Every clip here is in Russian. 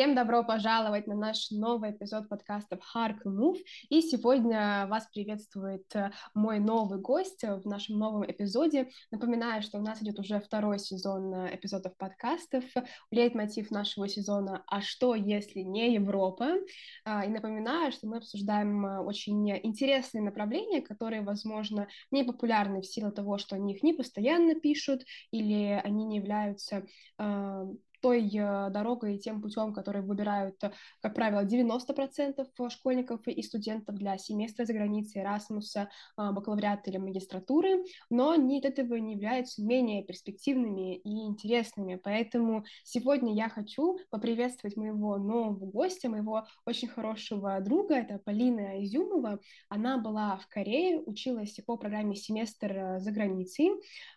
Всем добро пожаловать на наш новый эпизод подкастов Hark Move. И сегодня вас приветствует э, мой новый гость в нашем новом эпизоде. Напоминаю, что у нас идет уже второй сезон э, эпизодов подкастов. мотив нашего сезона «А что, если не Европа?». А, и напоминаю, что мы обсуждаем э, очень интересные направления, которые, возможно, не популярны в силу того, что о них не постоянно пишут или они не являются той э, дорогой и тем путем, который выбирают, э, как правило, 90% школьников и студентов для семестра за границей, Erasmus, бакалавриата или магистратуры, но они от этого не являются менее перспективными и интересными. Поэтому сегодня я хочу поприветствовать моего нового гостя, моего очень хорошего друга, это Полина Изюмова. Она была в Корее, училась по программе «Семестр э, за границей».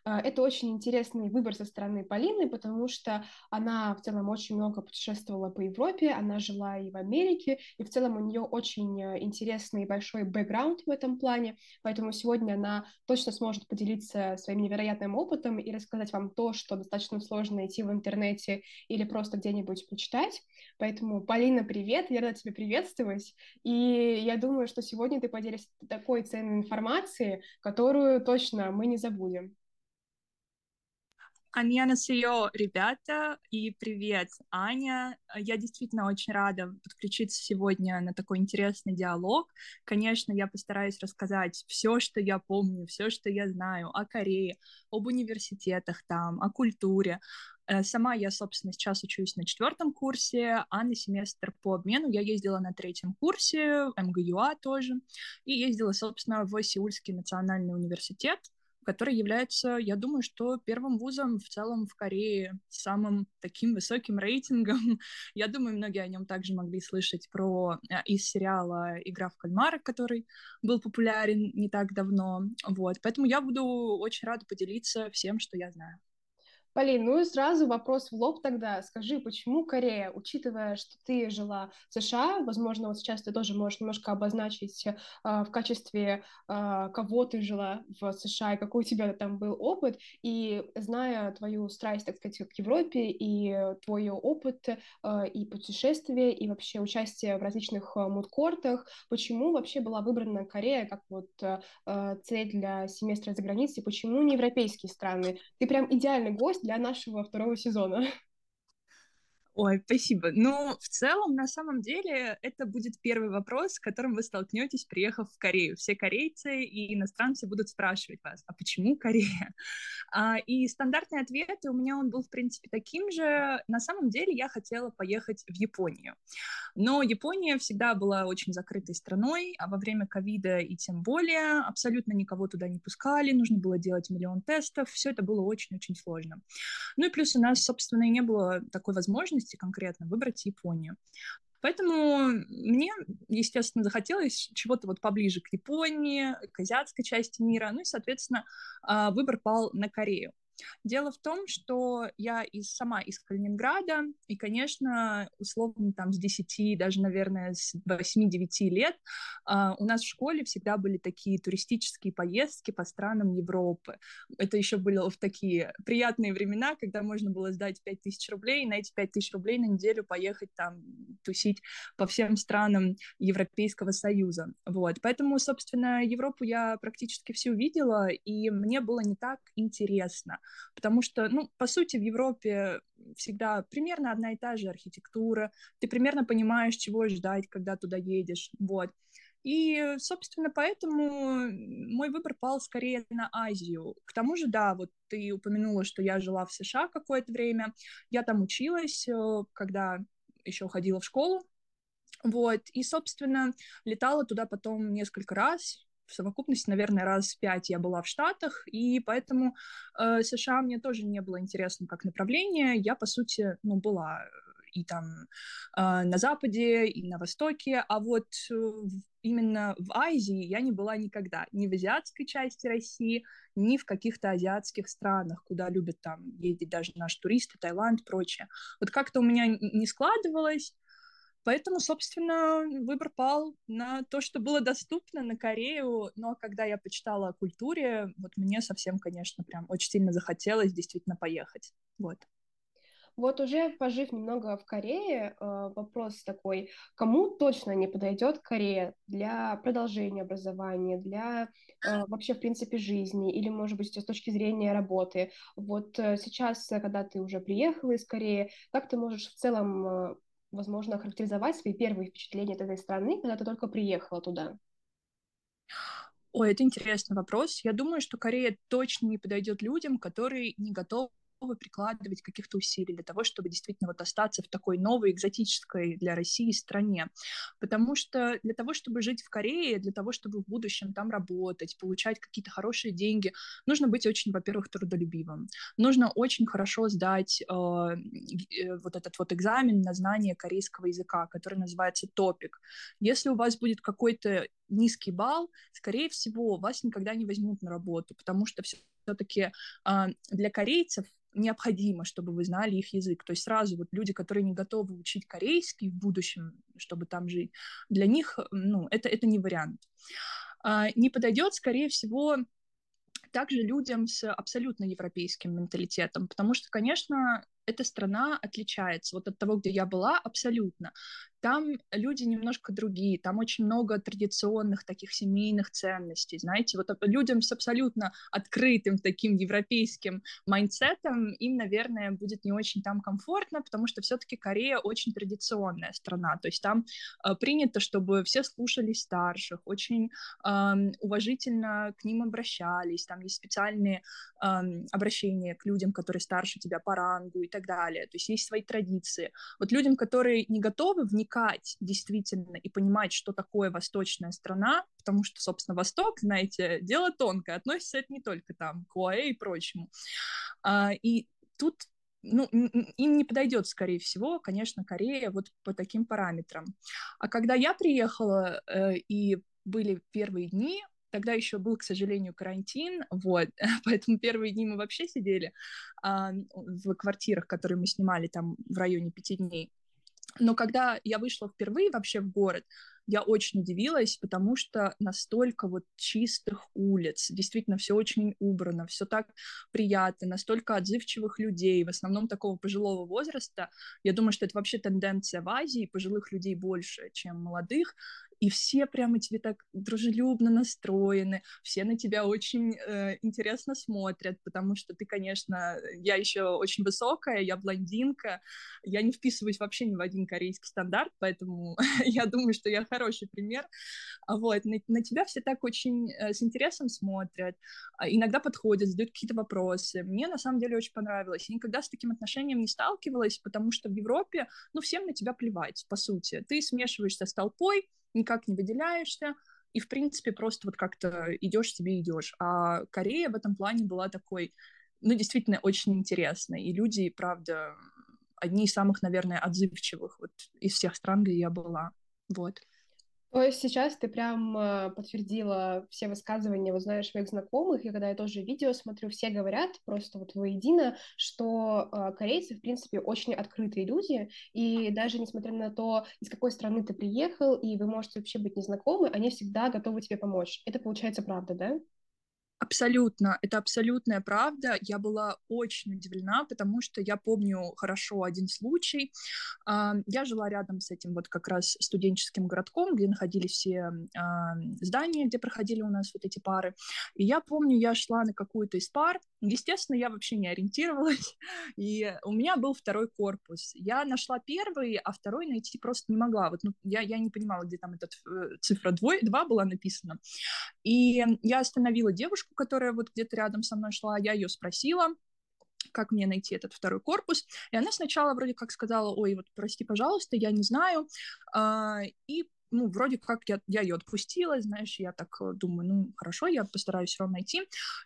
Это очень интересный выбор со стороны Полины, потому что она она в целом очень много путешествовала по Европе, она жила и в Америке, и в целом у нее очень э, интересный и большой бэкграунд в этом плане, поэтому сегодня она точно сможет поделиться своим невероятным опытом и рассказать вам то, что достаточно сложно найти в интернете или просто где-нибудь почитать. Поэтому, Полина, привет, я рада тебя приветствовать, и я думаю, что сегодня ты поделишься такой ценной информацией, которую точно мы не забудем. Аньянасио, ребята, и привет, Аня. Я действительно очень рада подключиться сегодня на такой интересный диалог. Конечно, я постараюсь рассказать все, что я помню, все, что я знаю о Корее, об университетах там, о культуре. Э, сама я, собственно, сейчас учусь на четвертом курсе, а на семестр по обмену я ездила на третьем курсе, МГЮА тоже, и ездила, собственно, в Сеульский национальный университет, который является, я думаю, что первым вузом в целом в Корее с самым таким высоким рейтингом. Я думаю, многие о нем также могли слышать про э, из сериала «Игра в кальмара», который был популярен не так давно. Вот. Поэтому я буду очень рада поделиться всем, что я знаю. Полин, ну и сразу вопрос в лоб тогда. Скажи, почему Корея, учитывая, что ты жила в США, возможно, вот сейчас ты тоже можешь немножко обозначить э, в качестве э, кого ты жила в США и какой у тебя там был опыт, и зная твою страсть, так сказать, к Европе и твой опыт э, и путешествия, и вообще участие в различных э, мудкортах, почему вообще была выбрана Корея как вот э, цель для семестра за границей, почему не европейские страны? Ты прям идеальный гость для нашего второго сезона. Ой, спасибо. Ну, в целом, на самом деле, это будет первый вопрос, с которым вы столкнетесь, приехав в Корею. Все корейцы и иностранцы будут спрашивать вас, а почему Корея? А, и стандартный ответ у меня он был, в принципе, таким же. На самом деле, я хотела поехать в Японию. Но Япония всегда была очень закрытой страной, а во время ковида и тем более абсолютно никого туда не пускали, нужно было делать миллион тестов, все это было очень-очень сложно. Ну и плюс у нас, собственно, и не было такой возможности возможности конкретно выбрать Японию. Поэтому мне, естественно, захотелось чего-то вот поближе к Японии, к азиатской части мира, ну и, соответственно, а, выбор пал на Корею. Дело в том, что я из, сама из Калининграда, и, конечно, условно там с 10, даже, наверное, с 8-9 лет uh, у нас в школе всегда были такие туристические поездки по странам Европы. Это еще были в такие приятные времена, когда можно было сдать 5000 рублей, и на эти 5000 рублей на неделю поехать там тусить по всем странам Европейского Союза. Вот. Поэтому, собственно, Европу я практически всю видела, и мне было не так интересно потому что, ну, по сути, в Европе всегда примерно одна и та же архитектура, ты примерно понимаешь, чего ждать, когда туда едешь, вот. И, собственно, поэтому мой выбор пал скорее на Азию. К тому же, да, вот ты упомянула, что я жила в США какое-то время. Я там училась, э, когда еще ходила в школу. Вот, и, собственно, летала туда потом несколько раз, в совокупности, наверное, раз в пять я была в Штатах, и поэтому э, США мне тоже не было интересно как направление. Я, по сути, ну, была и там э, на Западе, и на Востоке, а вот э, именно в Азии я не была никогда, ни в азиатской части России, ни в каких-то азиатских странах, куда любят там ездить даже наши туристы, Таиланд, прочее. Вот как-то у меня не складывалось, Поэтому, собственно, выбор пал на то, что было доступно, на Корею. Но когда я почитала о культуре, вот мне совсем, конечно, прям очень сильно захотелось действительно поехать. Вот. Вот уже пожив немного в Корее, э, вопрос такой, кому точно не подойдет Корея для продолжения образования, для э, вообще, в принципе, жизни, или, может быть, с точки зрения работы. Вот э, сейчас, когда ты уже приехала из Кореи, как ты можешь в целом, возможно, характеризовать свои первые впечатления от этой страны, когда ты только приехала туда? Ой, это интересный вопрос. Я думаю, что Корея точно не подойдет людям, которые не готовы готовы прикладывать каких-то усилий для того, чтобы действительно вот остаться в такой новой экзотической для России стране. Потому что для того, чтобы жить в Корее, для того, чтобы в будущем там работать, получать какие-то хорошие деньги, нужно быть очень, во-первых, трудолюбивым. Нужно очень хорошо сдать э, э, вот этот вот экзамен на знание корейского языка, который называется топик. Если у вас будет какой-то низкий балл, скорее всего, вас никогда не возьмут на работу, потому что все-таки а, для корейцев необходимо, чтобы вы знали их язык. То есть сразу вот люди, которые не готовы учить корейский в будущем, чтобы там жить, для них ну, это, это не вариант. А, не подойдет, скорее всего, также людям с абсолютно европейским менталитетом, потому что, конечно, эта страна отличается вот от того, где я была, абсолютно. Там люди немножко другие, там очень много традиционных таких семейных ценностей, знаете, вот людям с абсолютно открытым таким европейским mindset ом, им, наверное, будет не очень там комфортно, потому что все-таки Корея очень традиционная страна, то есть там э, принято, чтобы все слушались старших, очень э, уважительно к ним обращались, там есть специальные э, обращения к людям, которые старше тебя по рангу и так далее, то есть есть свои традиции. Вот людям, которые не готовы вникать действительно и понимать, что такое восточная страна, потому что, собственно, Восток, знаете, дело тонкое, относится это не только там к ОАЭ и прочему. А, и тут ну, им не подойдет, скорее всего, конечно, Корея вот по таким параметрам. А когда я приехала э, и были первые дни, тогда еще был, к сожалению, карантин, вот, поэтому первые дни мы вообще сидели э, в квартирах, которые мы снимали там в районе пяти дней. Но когда я вышла впервые вообще в город, я очень удивилась, потому что настолько вот чистых улиц, действительно все очень убрано, все так приятно, настолько отзывчивых людей, в основном такого пожилого возраста. Я думаю, что это вообще тенденция в Азии, пожилых людей больше, чем молодых, и все прямо тебе так дружелюбно настроены, все на тебя очень э, интересно смотрят, потому что ты, конечно, я еще очень высокая, я блондинка, я не вписываюсь вообще ни в один корейский стандарт, поэтому я думаю, что я хороший пример. А вот, на, на тебя все так очень э, с интересом смотрят, э, иногда подходят, задают какие-то вопросы. Мне на самом деле очень понравилось. Я никогда с таким отношением не сталкивалась, потому что в Европе, ну, всем на тебя плевать, по сути. Ты смешиваешься с толпой, никак не выделяешься, и, в принципе, просто вот как-то идешь себе идешь. А Корея в этом плане была такой, ну, действительно, очень интересной. И люди, правда, одни из самых, наверное, отзывчивых вот из всех стран, где я была. Вот. То есть сейчас ты прям э, подтвердила все высказывания, вот знаешь, своих знакомых, и когда я тоже видео смотрю, все говорят просто вот воедино, что э, корейцы, в принципе, очень открытые люди, и даже несмотря на то, из какой страны ты приехал, и вы можете вообще быть незнакомы, они всегда готовы тебе помочь. Это получается правда, да? Абсолютно, это абсолютная правда. Я была очень удивлена, потому что я помню хорошо один случай. Я жила рядом с этим вот как раз студенческим городком, где находились все здания, где проходили у нас вот эти пары. И я помню, я шла на какую-то из пар. Естественно, я вообще не ориентировалась, и у меня был второй корпус. Я нашла первый, а второй найти просто не могла. Вот ну, я, я не понимала, где там эта э, цифра 2, 2 была написана. И я остановила девушку, которая вот где-то рядом со мной шла, я ее спросила, как мне найти этот второй корпус. И она сначала вроде как сказала, ой, вот прости, пожалуйста, я не знаю. А, и ну, вроде как я, я ее отпустила, знаешь, я так э, думаю, ну, хорошо, я постараюсь все равно найти.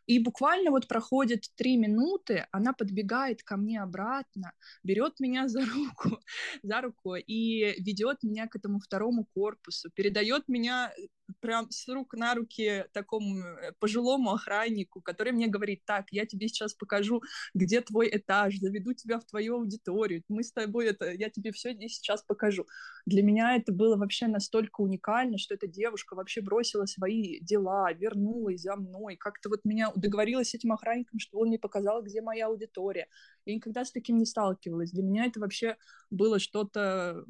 И буквально вот проходит три минуты, она подбегает ко мне обратно, берет меня за руку, за руку и ведет меня к этому второму корпусу, передает меня прям с рук на руки такому э, пожилому охраннику, который мне говорит, так, я тебе сейчас покажу, где твой этаж, заведу тебя в твою аудиторию, мы с тобой это, я тебе все здесь сейчас покажу. Для меня это было вообще настолько настолько уникально, что эта девушка вообще бросила свои дела, вернулась за мной, как-то вот меня договорилась с этим охранником, что он мне показал, где моя аудитория. Я никогда с таким не сталкивалась. Для меня это вообще было что-то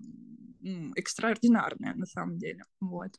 экстраординарное на самом деле. Вот.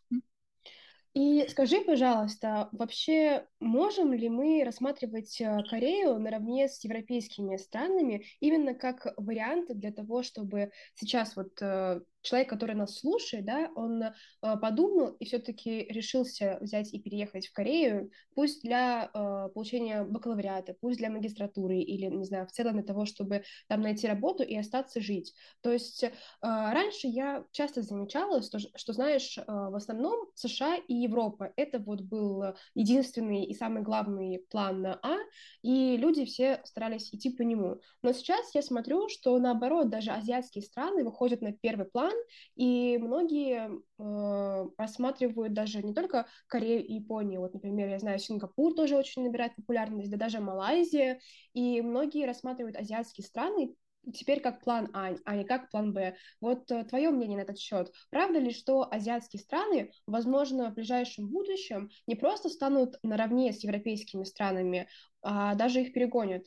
И скажи, пожалуйста, вообще можем ли мы рассматривать э, Корею наравне с европейскими странами именно как вариант для того, чтобы сейчас вот э, человек, который нас слушает, да, он э, подумал и все-таки решился взять и переехать в Корею, пусть для э, получения бакалавриата, пусть для магистратуры или, не знаю, в целом для того, чтобы там найти работу и остаться жить. То есть э, раньше я часто замечала, что, что знаешь, в основном США и Европа это вот был единственный и самый главный план на А, и люди все старались идти по нему. Но сейчас я смотрю, что наоборот, даже азиатские страны выходят на первый план, и многие э, рассматривают даже не только Корею и Японию, вот, например, я знаю, Сингапур тоже очень набирает популярность, да даже Малайзия, и многие рассматривают азиатские страны теперь как план А, а не как план Б. Вот э, твое мнение на этот счет. Правда ли, что азиатские страны, возможно, в ближайшем будущем не просто станут наравне с европейскими странами, а даже их перегонят?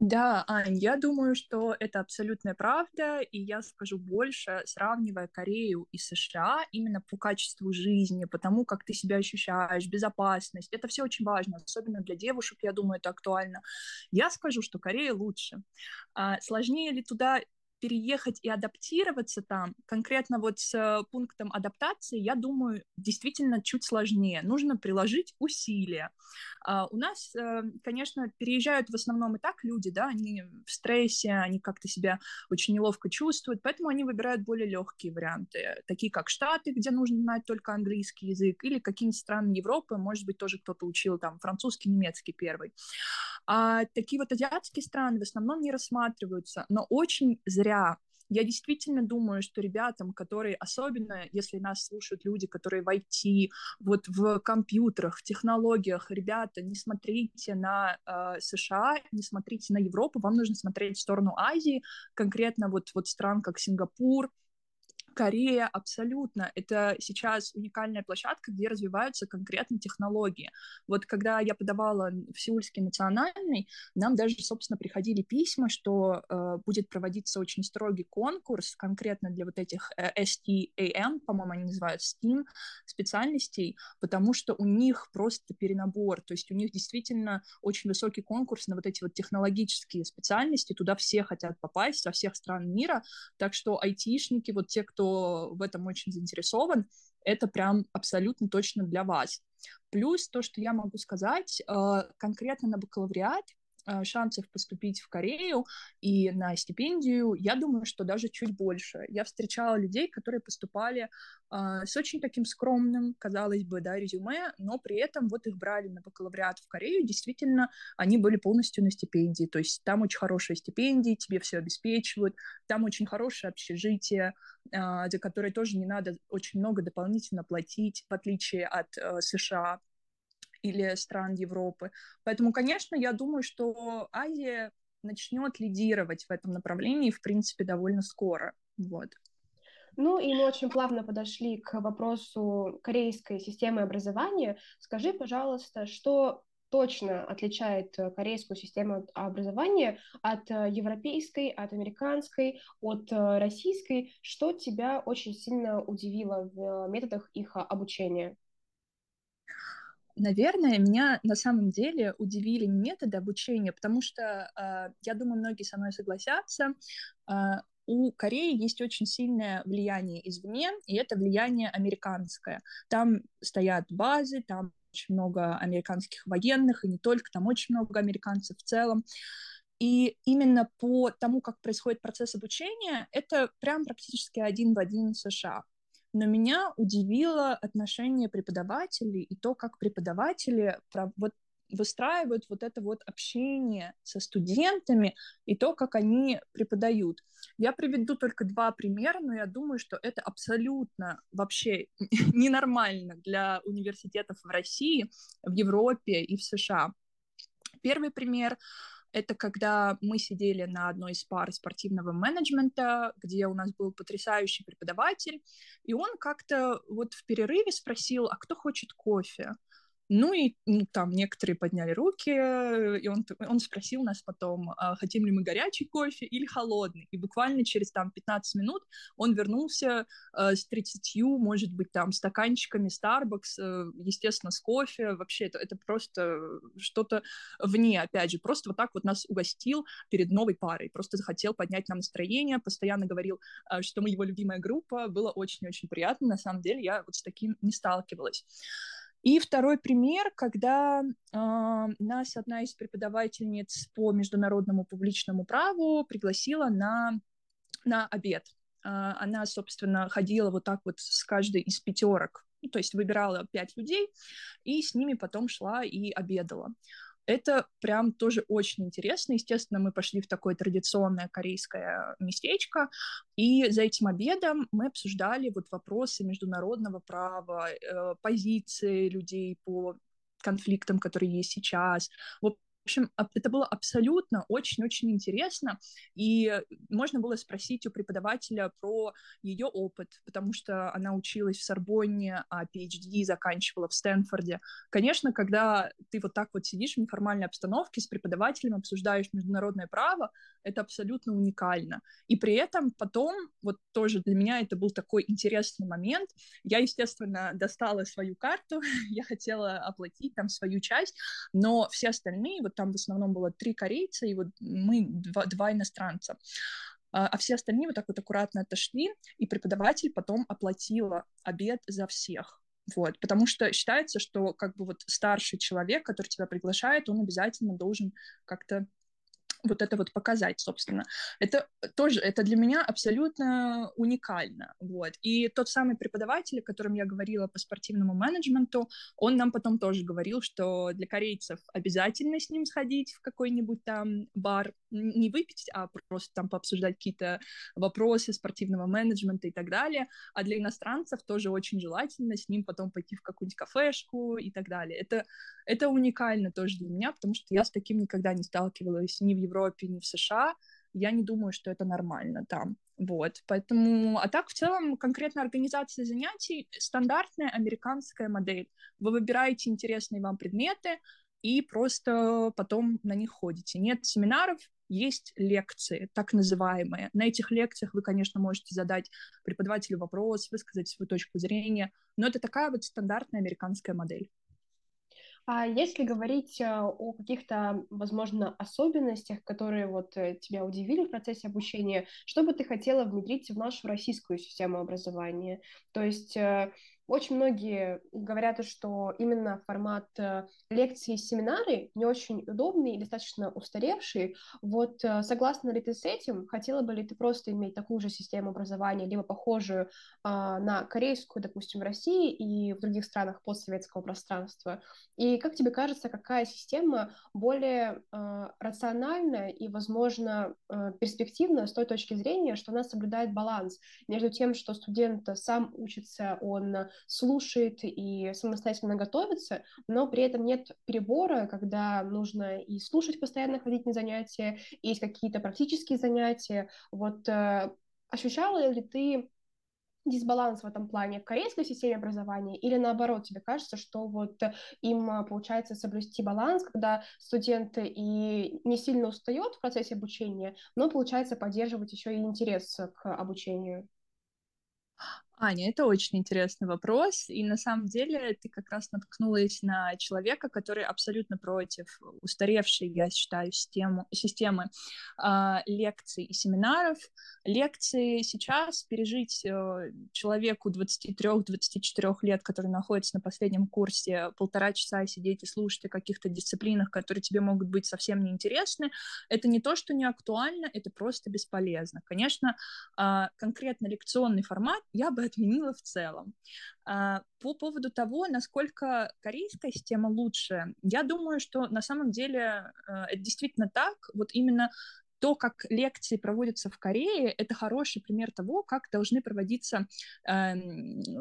Да, Ань, я думаю, что это абсолютная правда, и я скажу больше, сравнивая Корею и США именно по качеству жизни, по тому, как ты себя ощущаешь, безопасность, это все очень важно, особенно для девушек, я думаю, это актуально. Я скажу, что Корея лучше. А, сложнее ли туда переехать и адаптироваться там, конкретно вот с э, пунктом адаптации, я думаю, действительно чуть сложнее. Нужно приложить усилия. А у нас, э, конечно, переезжают в основном и так люди, да, они в стрессе, они как-то себя очень неловко чувствуют, поэтому они выбирают более легкие варианты, такие как Штаты, где нужно знать только английский язык, или какие-нибудь страны Европы, может быть, тоже кто-то учил там французский, немецкий первый. А такие вот азиатские страны в основном не рассматриваются, но очень зря. Я действительно думаю, что ребятам, которые, особенно если нас слушают люди, которые в IT, вот в компьютерах, в технологиях, ребята, не смотрите на э, США, не смотрите на Европу, вам нужно смотреть в сторону Азии, конкретно вот, вот стран как Сингапур, Корея абсолютно. Это сейчас уникальная площадка, где развиваются конкретно технологии. Вот когда я подавала в Сеульский национальный, нам даже, собственно, приходили письма, что э, будет проводиться очень строгий конкурс конкретно для вот этих э, STAM, по-моему, они называют STEAM специальностей, потому что у них просто перенабор, то есть у них действительно очень высокий конкурс на вот эти вот технологические специальности, туда все хотят попасть, со всех стран мира, так что айтишники, вот те, кто в этом очень заинтересован, это прям абсолютно точно для вас. Плюс то, что я могу сказать, э, конкретно на бакалавриат шансов поступить в Корею и на стипендию, я думаю, что даже чуть больше. Я встречала людей, которые поступали э, с очень таким скромным, казалось бы, да, резюме, но при этом вот их брали на бакалавриат в Корею, действительно, они были полностью на стипендии, то есть там очень хорошие стипендии, тебе все обеспечивают, там очень хорошее общежитие, э, за которое тоже не надо очень много дополнительно платить, в отличие от э, США, или стран Европы. Поэтому, конечно, я думаю, что Азия начнет лидировать в этом направлении, в принципе, довольно скоро. Вот. Ну и мы очень плавно подошли к вопросу корейской системы образования. Скажи, пожалуйста, что точно отличает корейскую систему образования от европейской, от американской, от российской? Что тебя очень сильно удивило в методах их обучения? Наверное, меня на самом деле удивили методы обучения, потому что, э, я думаю, многие со мной согласятся, э, у Кореи есть очень сильное влияние извне, и это влияние американское. Там стоят базы, там очень много американских военных, и не только, там очень много американцев в целом. И именно по тому, как происходит процесс обучения, это прям практически один в один США но меня удивило отношение преподавателей и то, как преподаватели вот выстраивают вот это вот общение со студентами и то, как они преподают. Я приведу только два примера, но я думаю, что это абсолютно вообще ненормально для университетов в России, в Европе и в США. Первый пример Это когда мы сидели на одной из пар спортивного менеджмента, где у нас был потрясающий преподаватель, и он как-то вот в перерыве спросил, а кто хочет кофе? Ну и ну, там некоторые подняли руки, и он, он спросил нас потом, а хотим ли мы горячий кофе или холодный. И буквально через там 15 минут он вернулся э, с 30, может быть, там стаканчиками Starbucks, э, естественно, с кофе. Вообще это, это просто что-то вне, опять же, просто вот так вот нас угостил перед новой парой. Просто захотел поднять нам настроение, постоянно говорил, э, что мы его любимая группа. Было очень-очень приятно. На самом деле я вот с таким не сталкивалась. И второй пример, когда э, нас одна из преподавательниц по международному публичному праву пригласила на, на обед. Э, она, собственно, ходила вот так вот с каждой из пятерок, ну, то есть выбирала пять людей, и с ними потом шла и обедала. Это прям тоже очень интересно. Естественно, мы пошли в такое традиционное корейское местечко, и за этим обедом мы обсуждали вот вопросы международного права, э, позиции людей по конфликтам, которые есть сейчас. В общем, это было абсолютно очень-очень интересно, и можно было спросить у преподавателя про ее опыт, потому что она училась в Сорбонне, а PhD заканчивала в Стэнфорде. Конечно, когда ты вот так вот сидишь в неформальной обстановке с преподавателем, обсуждаешь международное право, это абсолютно уникально. И при этом потом, вот тоже для меня это был такой интересный момент, я, естественно, достала свою карту, я хотела оплатить там свою часть, но все остальные, вот там в основном было три корейца, и вот мы два, два иностранца. А, а все остальные вот так вот аккуратно отошли, и преподаватель потом оплатила обед за всех. Вот, потому что считается, что как бы вот старший человек, который тебя приглашает, он обязательно должен как-то вот это вот показать, собственно. Это тоже, это для меня абсолютно уникально, вот. И тот самый преподаватель, о котором я говорила по спортивному менеджменту, он нам потом тоже говорил, что для корейцев обязательно с ним сходить в какой-нибудь там бар, не выпить, а просто там пообсуждать какие-то вопросы спортивного менеджмента и так далее, а для иностранцев тоже очень желательно с ним потом пойти в какую-нибудь кафешку и так далее. Это, это уникально тоже для меня, потому что я с таким никогда не сталкивалась ни в Европе, ни в США, я не думаю, что это нормально там. Вот, поэтому, а так в целом конкретно организация занятий стандартная американская модель. Вы выбираете интересные вам предметы и просто потом на них ходите. Нет семинаров, есть лекции, так называемые. На этих лекциях вы, конечно, можете задать преподавателю вопрос, высказать свою точку зрения, но это такая вот стандартная американская модель. А если говорить э, о каких-то, возможно, особенностях, которые вот э, тебя удивили в процессе обучения, что бы ты хотела внедрить в нашу российскую систему образования? То есть э, очень многие говорят, что именно формат э, лекции и семинары не очень удобный и достаточно устаревший. Вот э, согласна ли ты с этим? Хотела бы ли ты просто иметь такую же систему образования, либо похожую а, на корейскую, допустим, в России и в других странах постсоветского пространства? И как тебе кажется, какая система более а, рациональная и, возможно, перспективна с той точки зрения, что она соблюдает баланс между тем, что студент сам учится, он слушает и самостоятельно готовится, но при этом нет перебора, когда нужно и слушать постоянно, ходить на занятия, есть какие-то практические занятия. Вот э, ощущала ли ты дисбаланс в этом плане в корейской системе образования или наоборот тебе кажется, что вот им э, получается соблюсти баланс, когда студенты и не сильно устает в процессе обучения, но получается поддерживать еще и интерес к обучению? Аня, это очень интересный вопрос, и на самом деле ты как раз наткнулась на человека, который абсолютно против устаревшей, я считаю, систему, системы э, лекций и семинаров. Лекции сейчас пережить э, человеку 23-24 лет, который находится на последнем курсе, полтора часа сидеть и слушать о каких-то дисциплинах, которые тебе могут быть совсем неинтересны, это не то, что не актуально, это просто бесполезно. Конечно, э, конкретно лекционный формат я бы отменила в целом. А, по поводу того, насколько корейская система лучше, я думаю, что на самом деле э, это действительно так. Вот именно то, как лекции проводятся в Корее, это хороший пример того, как должны проводиться э,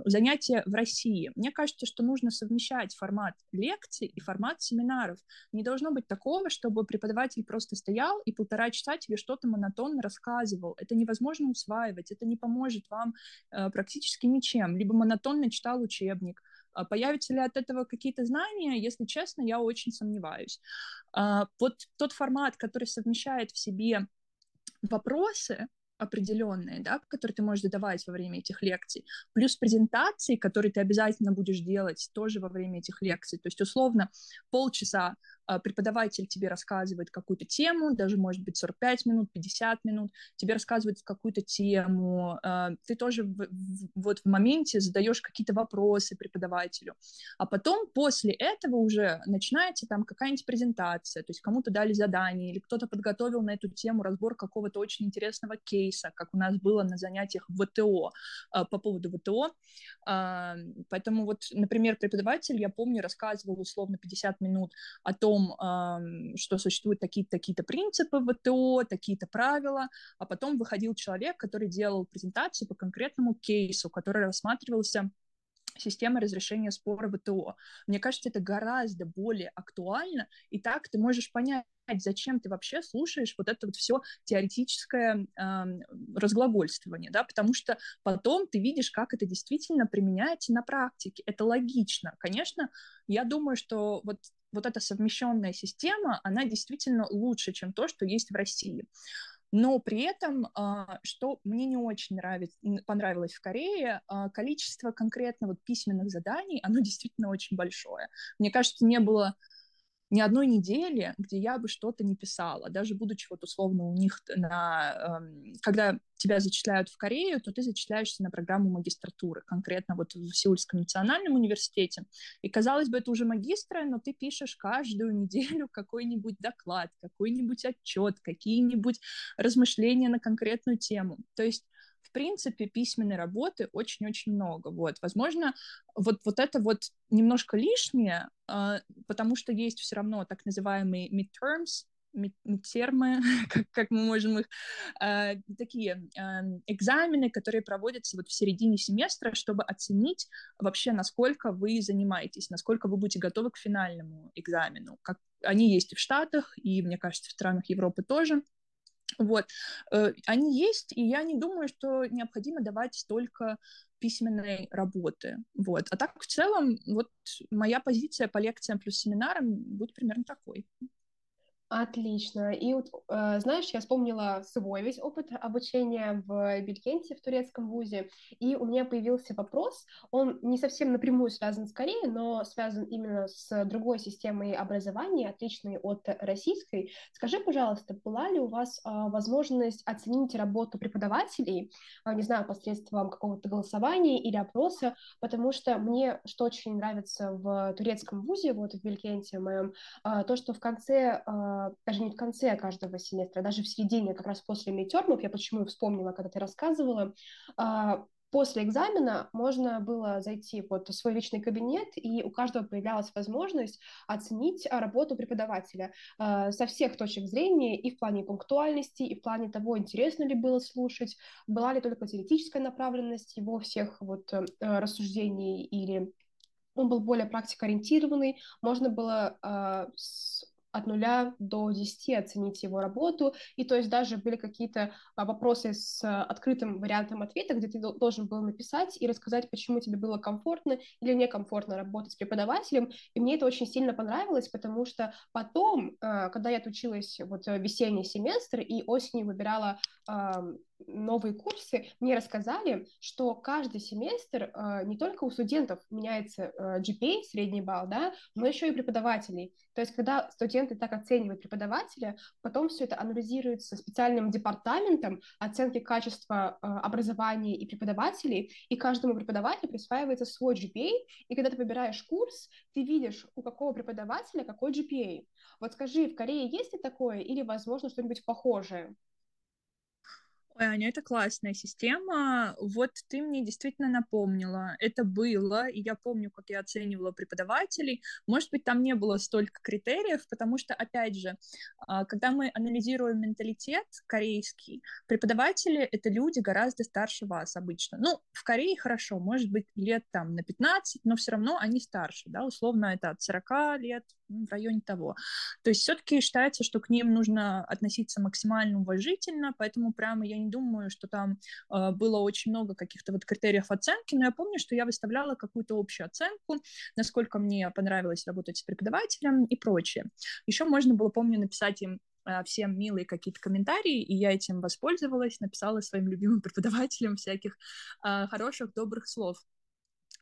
занятия в России. Мне кажется, что нужно совмещать формат лекций и формат семинаров. Не должно быть такого, чтобы преподаватель просто стоял и полтора часа тебе что-то монотонно рассказывал. Это невозможно усваивать, это не поможет вам э, практически ничем. Либо монотонно читал учебник, появятся ли от этого какие-то знания? Если честно, я очень сомневаюсь. А, вот тот формат, который совмещает в себе вопросы, определенные, да, которые ты можешь задавать во время этих лекций, плюс презентации, которые ты обязательно будешь делать тоже во время этих лекций. То есть, условно, полчаса а, преподаватель тебе рассказывает какую-то тему, даже, может быть, 45 минут, 50 минут, тебе рассказывает какую-то тему, а, ты тоже в, в, вот в моменте задаешь какие-то вопросы преподавателю, а потом после этого уже начинается там какая-нибудь презентация, то есть кому-то дали задание, или кто-то подготовил на эту тему разбор какого-то очень интересного кейса, как у нас было на занятиях в ВТО, а, по поводу ВТО, поэтому вот, например, преподаватель, я помню, рассказывал условно 50 минут о том, том, что существуют такие-то такие принципы в ВТО, такие-то правила, а потом выходил человек, который делал презентацию по конкретному кейсу, который рассматривался системы разрешения спора ВТО. Мне кажется, это гораздо более актуально, и так ты можешь понять, зачем ты вообще слушаешь вот это вот все теоретическое э, разглагольствование, да, потому что потом ты видишь, как это действительно применяется на практике. Это логично. Конечно, я думаю, что вот вот эта совмещенная система, она действительно лучше, чем то, что есть в России. Но при этом, а, что мне не очень нравится, понравилось в Корее, а, количество конкретно вот письменных заданий, оно действительно очень большое. Мне кажется, не было ни одной недели, где я бы что-то не писала, даже будучи вот условно у них на... Эм, когда тебя зачисляют в Корею, то ты зачисляешься на программу магистратуры, конкретно вот в Сеульском национальном университете. И, казалось бы, это уже магистры, но ты пишешь каждую неделю какой-нибудь доклад, какой-нибудь отчет, какие-нибудь размышления на конкретную тему. То есть в принципе, письменной работы очень-очень много. Вот, возможно, вот, вот это вот немножко лишнее, э, потому что есть все равно так называемые midterms, термы, как, как мы можем их, э, такие э, экзамены, которые проводятся вот в середине семестра, чтобы оценить вообще, насколько вы занимаетесь, насколько вы будете готовы к финальному экзамену. Как, они есть и в Штатах, и, мне кажется, в странах Европы тоже. Вот. Э, они есть, и я не думаю, что необходимо давать столько письменной работы. Вот. А так, в целом, вот моя позиция по лекциям плюс семинарам будет примерно такой. Отлично. И вот, э, знаешь, я вспомнила свой весь опыт обучения в Бельгенте, в турецком вузе, и у меня появился вопрос, он не совсем напрямую связан с Кореей, но связан именно с другой системой образования, отличной от российской. Скажи, пожалуйста, была ли у вас э, возможность оценить работу преподавателей, э, не знаю, посредством какого-то голосования или опроса, потому что мне, что очень нравится в турецком вузе, вот в Бельгенте моем, э, то, что в конце а, даже не в конце каждого семестра, а даже в середине, как раз после мейтермов, я почему вспомнила, когда ты рассказывала, а, после экзамена можно было зайти вот в свой личный кабинет, и у каждого появлялась возможность оценить работу преподавателя со всех точек зрения, и в плане пунктуальности, и в плане того, интересно ли было слушать, была ли только теоретическая направленность его всех вот э, рассуждений, или он был более практикоориентированный, можно было э, с от нуля до десяти оценить его работу, и то есть даже были какие-то а, вопросы с а, открытым вариантом ответа, где ты должен был написать и рассказать, почему тебе было комфортно или некомфортно работать с преподавателем, и мне это очень сильно понравилось, потому что потом, а, когда я отучилась вот весенний семестр и осенью выбирала новые курсы, мне рассказали, что каждый семестр э, не только у студентов меняется э, GPA, средний балл, да, но еще и преподавателей. То есть, когда студенты так оценивают преподавателя, потом все это анализируется специальным департаментом оценки качества э, образования и преподавателей, и каждому преподавателю присваивается свой GPA, и когда ты выбираешь курс, ты видишь, у какого преподавателя какой GPA. Вот скажи, в Корее есть ли такое, или, возможно, что-нибудь похожее? Ой, Аня, это классная система. Вот ты мне действительно напомнила. Это было, и я помню, как я оценивала преподавателей. Может быть, там не было столько критериев, потому что, опять же, а, когда мы анализируем менталитет корейский, преподаватели — это люди гораздо старше вас обычно. Ну, в Корее хорошо, может быть, лет там на 15, но все равно они старше, да, условно это от 40 лет, в районе того. То есть все-таки считается, что к ним нужно относиться максимально уважительно, поэтому прямо я не думаю, что там э, было очень много каких-то вот критериев оценки, но я помню, что я выставляла какую-то общую оценку, насколько мне понравилось работать с преподавателем и прочее. Еще можно было, помню, написать им э, всем милые какие-то комментарии, и я этим воспользовалась, написала своим любимым преподавателям всяких э, хороших, добрых слов.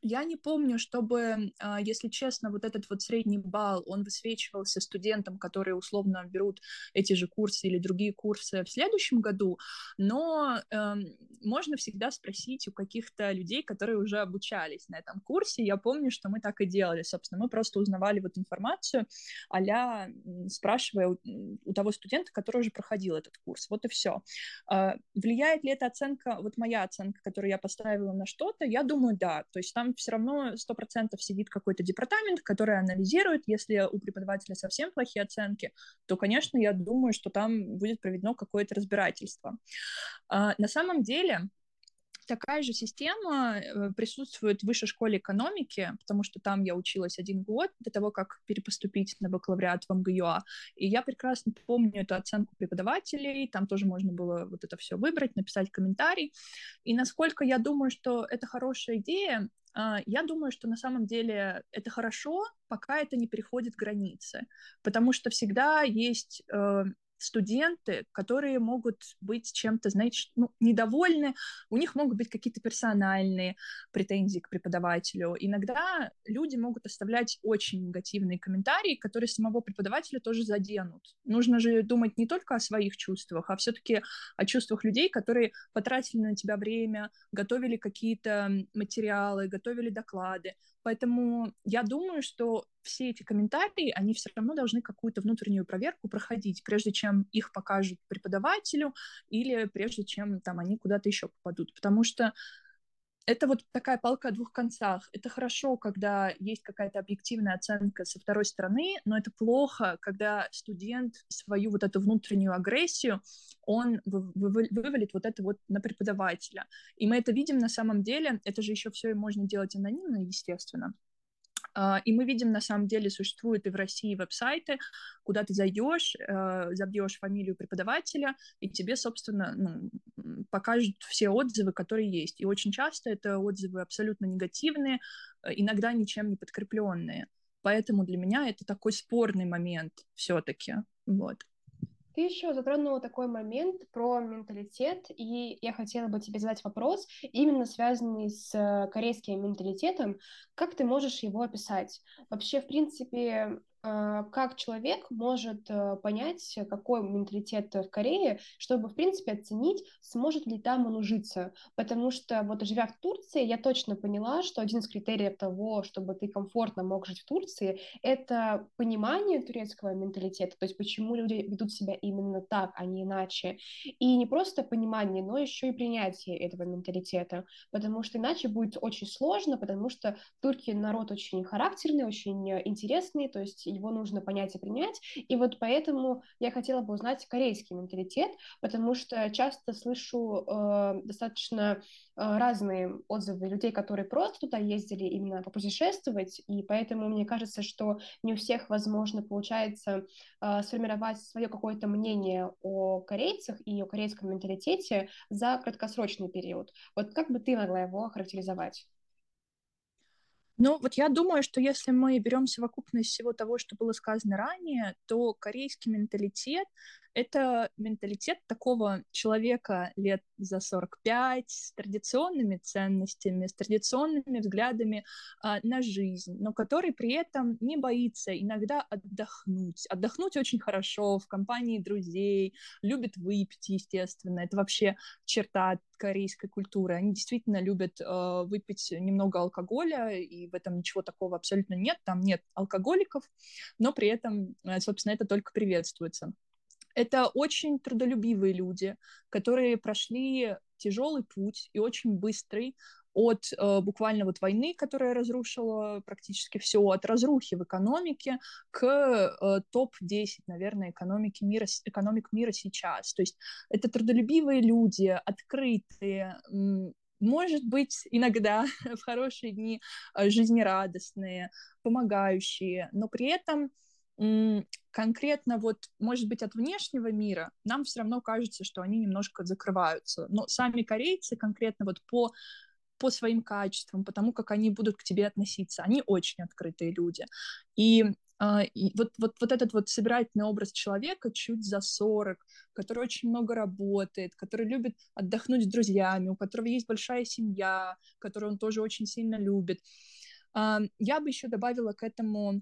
Я не помню, чтобы, а, если честно, вот этот вот средний балл, он высвечивался студентам, которые условно берут эти же курсы или другие курсы в следующем году, но э, можно всегда спросить у каких-то людей, которые уже обучались на этом курсе. Я помню, что мы так и делали, собственно, мы просто узнавали вот информацию, а спрашивая у, у того студента, который уже проходил этот курс. Вот и все. Э, а, влияет ли эта оценка, вот моя оценка, которую я поставила на что-то? Я думаю, да. То есть там все равно сто процентов сидит какой-то департамент, который анализирует, если у преподавателя совсем плохие оценки, то, конечно, я думаю, что там будет проведено какое-то разбирательство. А, на самом деле, такая же система э, присутствует в высшей школе экономики, потому что там я училась один год до того, как перепоступить на бакалавриат в МГЮА. И я прекрасно помню эту оценку преподавателей, там тоже можно было вот это все выбрать, написать комментарий. И насколько я думаю, что это хорошая идея, я думаю, что на самом деле это хорошо, пока это не переходит границы, потому что всегда есть э, студенты, которые могут быть чем-то, знаете, ну, недовольны, у них могут быть какие-то персональные претензии к преподавателю. Иногда люди могут оставлять очень негативные комментарии, которые самого преподавателя тоже заденут. Нужно же думать не только о своих чувствах, а все-таки о чувствах людей, которые потратили на тебя время, готовили какие-то материалы, готовили доклады. Поэтому я думаю, что все эти комментарии, они все равно должны какую-то внутреннюю проверку проходить, прежде чем их покажут преподавателю или прежде чем там они куда-то еще попадут. Потому что это вот такая палка о двух концах. Это хорошо, когда есть какая-то объективная оценка со второй стороны, но это плохо, когда студент свою вот эту внутреннюю агрессию, он вывалит вот это вот на преподавателя. И мы это видим на самом деле, это же еще все можно делать анонимно, естественно. А, и мы видим, на самом деле, существуют и в России веб-сайты, куда ты зайдешь, э, забьешь фамилию преподавателя, и тебе, собственно, ну, покажут все отзывы, которые есть. И очень часто это отзывы абсолютно негативные, э, иногда ничем не подкрепленные. Поэтому для меня это такой спорный момент все-таки. Вот. Ты еще затронула такой момент про менталитет, и я хотела бы тебе задать вопрос, именно связанный с э, корейским менталитетом. Как ты можешь его описать? Вообще, в принципе, как человек может э, понять, какой менталитет в Корее, чтобы, в принципе, оценить, сможет ли там он ужиться. Потому что, вот живя в Турции, я точно поняла, что один из критериев того, чтобы ты комфортно мог жить в Турции, это понимание турецкого менталитета, то есть почему люди ведут себя именно так, а не иначе. И не просто понимание, но еще и принятие этого менталитета, потому что иначе будет очень сложно, потому что турки народ очень характерный, очень интересный, то есть его нужно понять и принять. И вот поэтому я хотела бы узнать корейский менталитет, потому что часто слышу э, достаточно э, разные отзывы людей, которые просто туда ездили именно попутешествовать, и поэтому мне кажется, что не у всех, возможно, получается э, сформировать свое какое-то мнение о корейцах и о корейском менталитете за краткосрочный период. Вот как бы ты могла его охарактеризовать? Ну, вот я думаю, что если мы берем совокупность всего того, что было сказано ранее, то корейский менталитет это менталитет такого человека лет за 45 с традиционными ценностями, с традиционными взглядами а, на жизнь, но который при этом не боится иногда отдохнуть. Отдохнуть очень хорошо в компании друзей, любит выпить, естественно. Это вообще черта корейской культуры. Они действительно любят э, выпить немного алкоголя, и в этом ничего такого абсолютно нет. Там нет алкоголиков, но при этом, собственно, это только приветствуется. Это очень трудолюбивые люди, которые прошли тяжелый путь и очень быстрый от э, буквально вот войны, которая разрушила практически все, от разрухи в экономике к э, топ-10, наверное, экономики мира, экономик мира сейчас. То есть это трудолюбивые люди, открытые, может быть, иногда в хорошие дни э, жизнерадостные, помогающие, но при этом конкретно вот, может быть, от внешнего мира нам все равно кажется, что они немножко закрываются. Но сами корейцы конкретно вот по по своим качествам, потому как они будут к тебе относиться. Они очень открытые люди. И Uh, и вот, вот, вот этот вот собирательный образ человека чуть за 40, который очень много работает, который любит отдохнуть с друзьями, у которого есть большая семья, которую он тоже очень сильно любит. Uh, я бы еще добавила к этому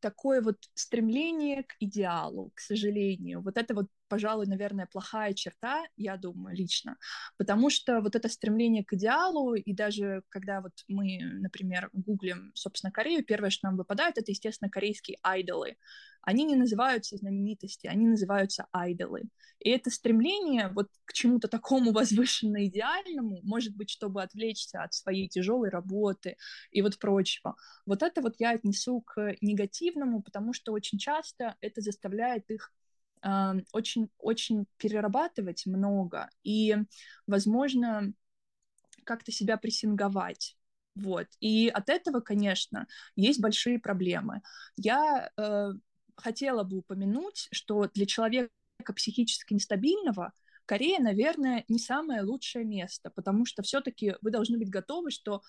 такое вот стремление к идеалу, к сожалению. Вот это вот пожалуй, наверное, плохая черта, я думаю, лично, потому что вот это стремление к идеалу, и даже когда вот мы, например, гуглим, собственно, Корею, первое, что нам выпадает, это, естественно, корейские айдолы. Они не называются знаменитости, они называются айдолы. И это стремление вот к чему-то такому возвышенно идеальному, может быть, чтобы отвлечься от своей тяжелой работы и вот прочего. Вот это вот я отнесу к негативному, потому что очень часто это заставляет их очень-очень перерабатывать много и, возможно, как-то себя прессинговать. Вот. И от этого, конечно, есть большие проблемы. Я э, хотела бы упомянуть, что для человека психически нестабильного Корея, наверное, не самое лучшее место, потому что все-таки вы должны быть готовы, что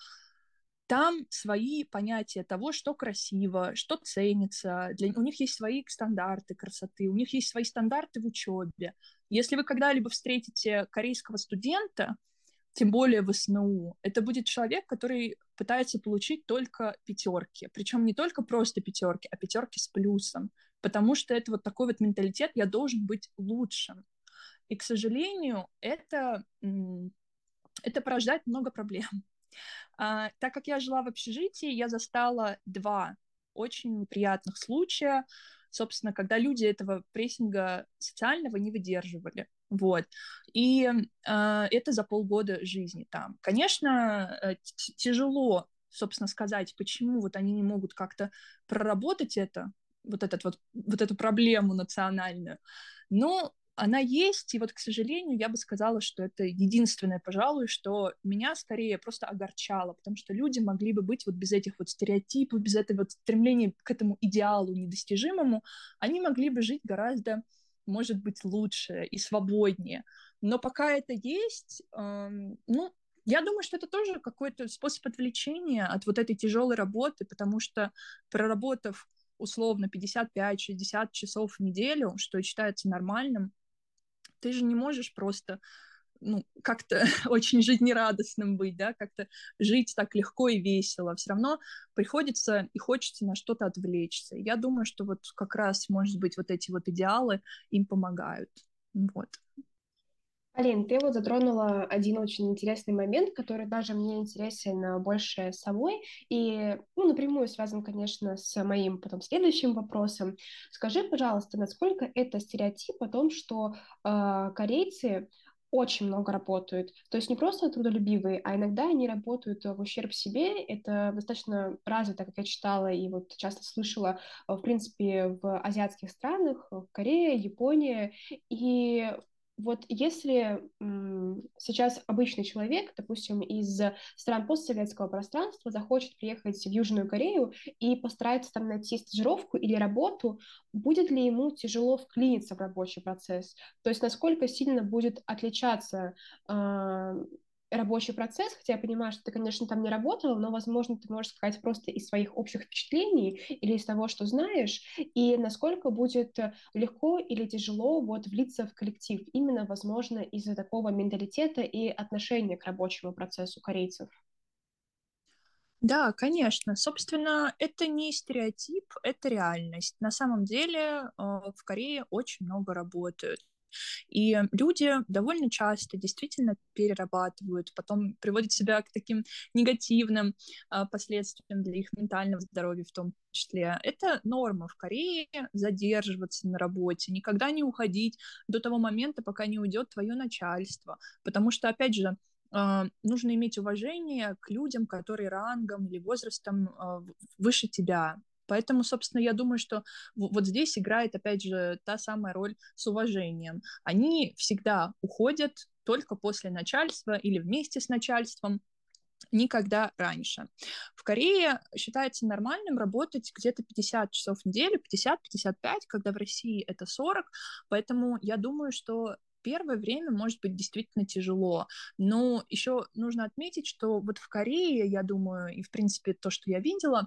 там свои понятия того, что красиво, что ценится. Для... У них есть свои стандарты красоты, у них есть свои стандарты в учебе. Если вы когда-либо встретите корейского студента, тем более в СНУ, это будет человек, который пытается получить только пятерки. Причем не только просто пятерки, а пятерки с плюсом. Потому что это вот такой вот менталитет, я должен быть лучшим. И, к сожалению, это, это порождает много проблем. А, так как я жила в общежитии, я застала два очень неприятных случая, собственно, когда люди этого прессинга социального не выдерживали. Вот. И э, это за полгода жизни там. Конечно, э, тяжело, собственно, сказать, почему вот они не могут как-то проработать это, вот, этот вот, вот эту проблему национальную. Но она есть, и вот, к сожалению, я бы сказала, что это единственное, пожалуй, что меня скорее просто огорчало, потому что люди могли бы быть вот без этих вот стереотипов, без этого вот стремления к этому идеалу недостижимому, они могли бы жить гораздо, может быть, лучше и свободнее. Но пока это есть, эм, ну, я думаю, что это тоже какой-то способ отвлечения от вот этой тяжелой работы, потому что проработав условно 55-60 часов в неделю, что считается нормальным, ты же не можешь просто ну, как-то очень жизнерадостным быть, да, как-то жить так легко и весело. Все равно приходится и хочется на что-то отвлечься. Я думаю, что вот как раз, может быть, вот эти вот идеалы им помогают. Вот. Алин, ты вот затронула один очень интересный момент, который даже мне интересен больше самой и ну, напрямую связан, конечно, с моим потом следующим вопросом. Скажи, пожалуйста, насколько это стереотип о том, что э, корейцы очень много работают. То есть не просто трудолюбивые, а иногда они работают в ущерб себе. Это достаточно развито, как я читала и вот часто слышала, в принципе, в азиатских странах, в Корее, Японии. И вот если сейчас обычный человек, допустим, из стран постсоветского пространства захочет приехать в Южную Корею и постарается там найти стажировку или работу, будет ли ему тяжело вклиниться в рабочий процесс? То есть насколько сильно будет отличаться а, рабочий процесс, хотя я понимаю, что ты, конечно, там не работала, но, возможно, ты можешь сказать просто из своих общих впечатлений или из того, что знаешь, и насколько будет легко или тяжело вот влиться в коллектив, именно, возможно, из-за такого менталитета и отношения к рабочему процессу корейцев. Да, конечно. Собственно, это не стереотип, это реальность. На самом деле э, в Корее очень много работают. И люди довольно часто действительно перерабатывают, потом приводят себя к таким негативным а, последствиям для их ментального здоровья в том числе. Это норма в Корее задерживаться на работе, никогда не уходить до того момента, пока не уйдет твое начальство. Потому что, опять же, а, нужно иметь уважение к людям, которые рангом или возрастом а, выше тебя. Поэтому, собственно, я думаю, что вот здесь играет, опять же, та самая роль с уважением. Они всегда уходят только после начальства или вместе с начальством, никогда раньше. В Корее считается нормальным работать где-то 50 часов в неделю, 50-55, когда в России это 40, поэтому я думаю, что первое время может быть действительно тяжело. Но еще нужно отметить, что вот в Корее, я думаю, и в принципе то, что я видела,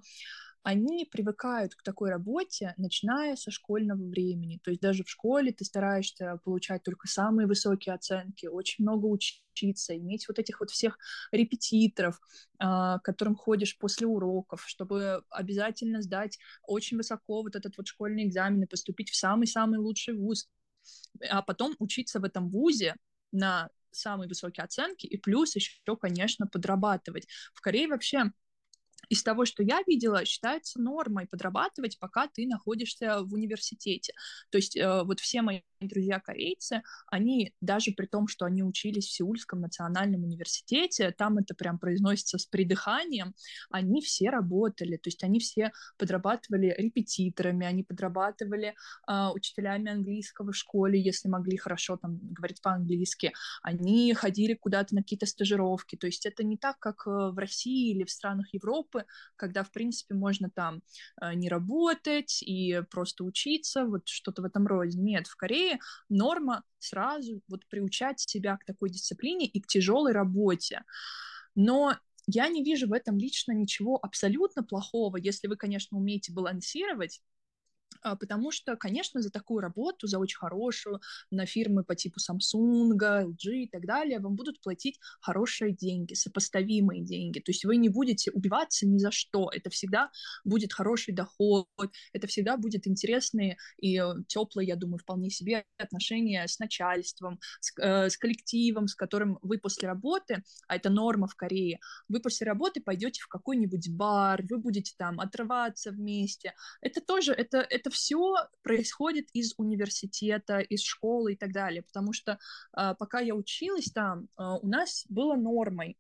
они привыкают к такой работе, начиная со школьного времени. То есть даже в школе ты стараешься получать только самые высокие оценки, очень много учиться, иметь вот этих вот всех репетиторов, к которым ходишь после уроков, чтобы обязательно сдать очень высоко вот этот вот школьный экзамен и поступить в самый-самый лучший вуз, а потом учиться в этом вузе на самые высокие оценки и плюс еще, конечно, подрабатывать. В Корее вообще из того, что я видела, считается нормой подрабатывать, пока ты находишься в университете. То есть э, вот все мои друзья корейцы, они даже при том, что они учились в Сеульском национальном университете, там это прям произносится с придыханием, они все работали, то есть они все подрабатывали репетиторами, они подрабатывали э, учителями английского в школе, если могли хорошо там говорить по-английски, они ходили куда-то на какие-то стажировки, то есть это не так, как э, в России или в странах Европы, когда, в принципе, можно там э, не работать и просто учиться, вот что-то в этом роде. Нет, в Корее норма сразу вот приучать себя к такой дисциплине и к тяжелой работе. Но я не вижу в этом лично ничего абсолютно плохого, если вы, конечно, умеете балансировать потому что, конечно, за такую работу, за очень хорошую, на фирмы по типу Samsung, LG и так далее, вам будут платить хорошие деньги, сопоставимые деньги. То есть вы не будете убиваться ни за что. Это всегда будет хороший доход, это всегда будет интересные и э, теплые, я думаю, вполне себе отношения с начальством, с, э, с коллективом, с которым вы после работы, а это норма в Корее, вы после работы пойдете в какой-нибудь бар, вы будете там отрываться вместе. Это тоже, это, это все происходит из университета, из школы и так далее, потому что э, пока я училась там, э, у нас было нормой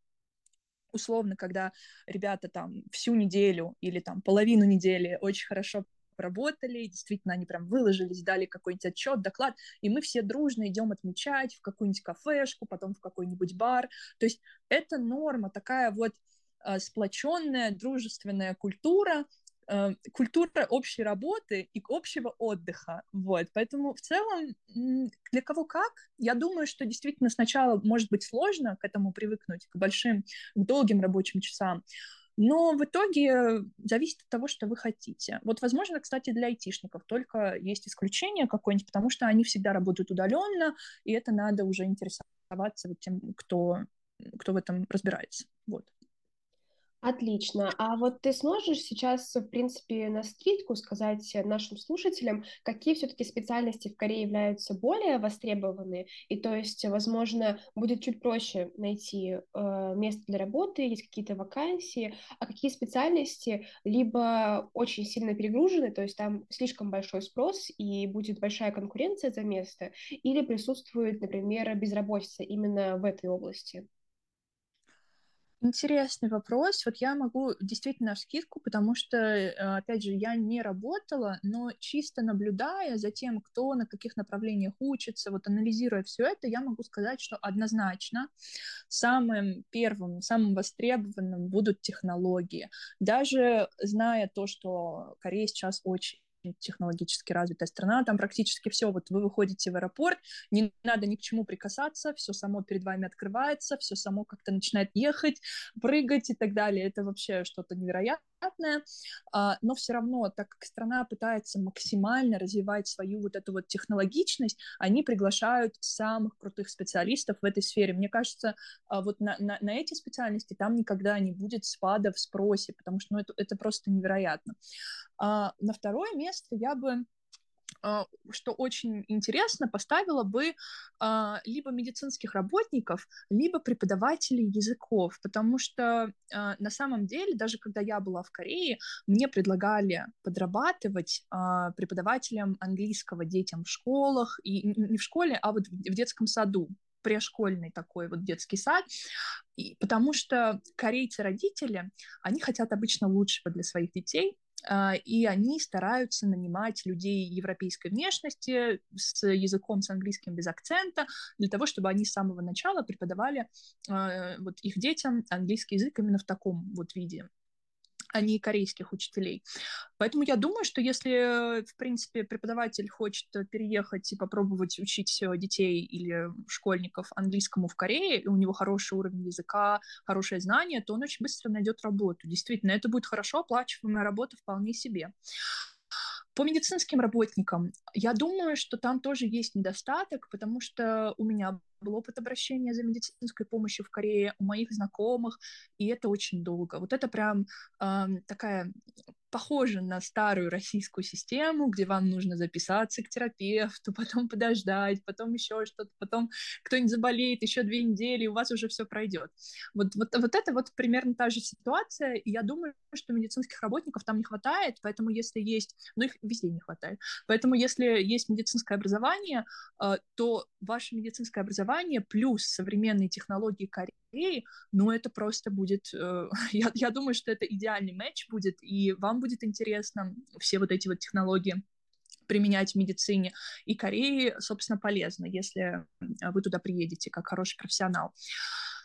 условно, когда ребята там всю неделю или там половину недели очень хорошо поработали, действительно, они прям выложились, дали какой-нибудь отчет, доклад, и мы все дружно идем отмечать в какую-нибудь кафешку, потом в какой-нибудь бар. То есть это норма, такая вот э, сплоченная, дружественная культура, культура общей работы и общего отдыха, вот, поэтому в целом для кого как, я думаю, что действительно сначала может быть сложно к этому привыкнуть, к большим, к долгим рабочим часам, но в итоге зависит от того, что вы хотите. Вот, возможно, кстати, для айтишников только есть исключение какое-нибудь, потому что они всегда работают удаленно, и это надо уже интересоваться вот тем, кто, кто в этом разбирается. Вот. Отлично. А вот ты сможешь сейчас, в принципе, на скидку сказать нашим слушателям, какие все-таки специальности в Корее являются более востребованы, и то есть, возможно, будет чуть проще найти э, место для работы, есть какие-то вакансии, а какие специальности либо очень сильно перегружены, то есть там слишком большой спрос и будет большая конкуренция за место, или присутствует, например, безработица именно в этой области. Интересный вопрос. Вот я могу действительно скидку, потому что, э, опять же, я не работала, но чисто наблюдая за тем, кто на каких направлениях учится, вот анализируя все это, я могу сказать, что однозначно самым первым, самым востребованным будут технологии. Даже зная то, что Корея сейчас очень технологически развитая страна, там практически все, вот вы выходите в аэропорт, не надо ни к чему прикасаться, все само перед вами открывается, все само как-то начинает ехать, прыгать и так далее, это вообще что-то невероятное, а, но все равно, так как страна пытается максимально развивать свою вот эту вот технологичность, они приглашают самых крутых специалистов в этой сфере. Мне кажется, а, вот на, на, на эти специальности там никогда не будет спада в спросе, потому что ну, это, это просто невероятно. А, на второе место я бы что очень интересно, поставила бы а, либо медицинских работников, либо преподавателей языков, потому что а, на самом деле, даже когда я была в Корее, мне предлагали подрабатывать преподавателем английского детям в школах, и не в школе, а вот в детском саду прешкольный такой вот детский сад, и, потому что корейцы-родители, они хотят обычно лучшего для своих детей, а, и они стараются нанимать людей европейской внешности с языком, с английским без акцента, для того, чтобы они с самого начала преподавали а, вот их детям английский язык именно в таком вот виде а не корейских учителей. Поэтому я думаю, что если, в принципе, преподаватель хочет переехать и попробовать учить детей или школьников английскому в Корее, и у него хороший уровень языка, хорошее знание, то он очень быстро найдет работу. Действительно, это будет хорошо оплачиваемая работа вполне себе. По медицинским работникам, я думаю, что там тоже есть недостаток, потому что у меня был опыт обращения за медицинской помощью в Корее у моих знакомых, и это очень долго. Вот это прям э, такая похоже на старую российскую систему, где вам нужно записаться к терапевту, потом подождать, потом еще что-то, потом кто-нибудь заболеет, еще две недели, и у вас уже все пройдет. Вот, вот, вот это вот примерно та же ситуация, и я думаю, что медицинских работников там не хватает, поэтому если есть, ну их везде не хватает, поэтому если есть медицинское образование, э, то ваше медицинское образование плюс современные технологии Кореи Кореи, ну, это просто будет... Э, я, я думаю, что это идеальный матч будет, и вам будет интересно все вот эти вот технологии применять в медицине. И Корее, собственно, полезно, если вы туда приедете как хороший профессионал.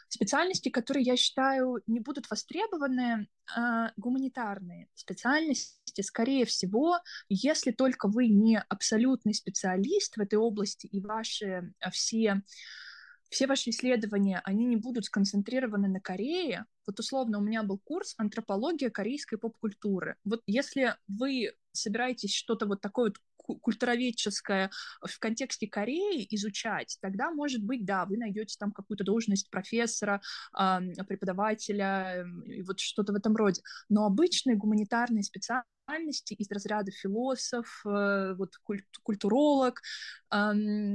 Специальности, которые, я считаю, не будут востребованы, э, гуманитарные специальности, скорее всего, если только вы не абсолютный специалист в этой области, и ваши все все ваши исследования, они не будут сконцентрированы на Корее. Вот условно у меня был курс «Антропология корейской поп-культуры». Вот если вы собираетесь что-то вот такое вот культуроведческое в контексте Кореи изучать, тогда, может быть, да, вы найдете там какую-то должность профессора, преподавателя, и вот что-то в этом роде. Но обычные гуманитарные специальности специальности из разряда философ, э, вот культ, культуролог,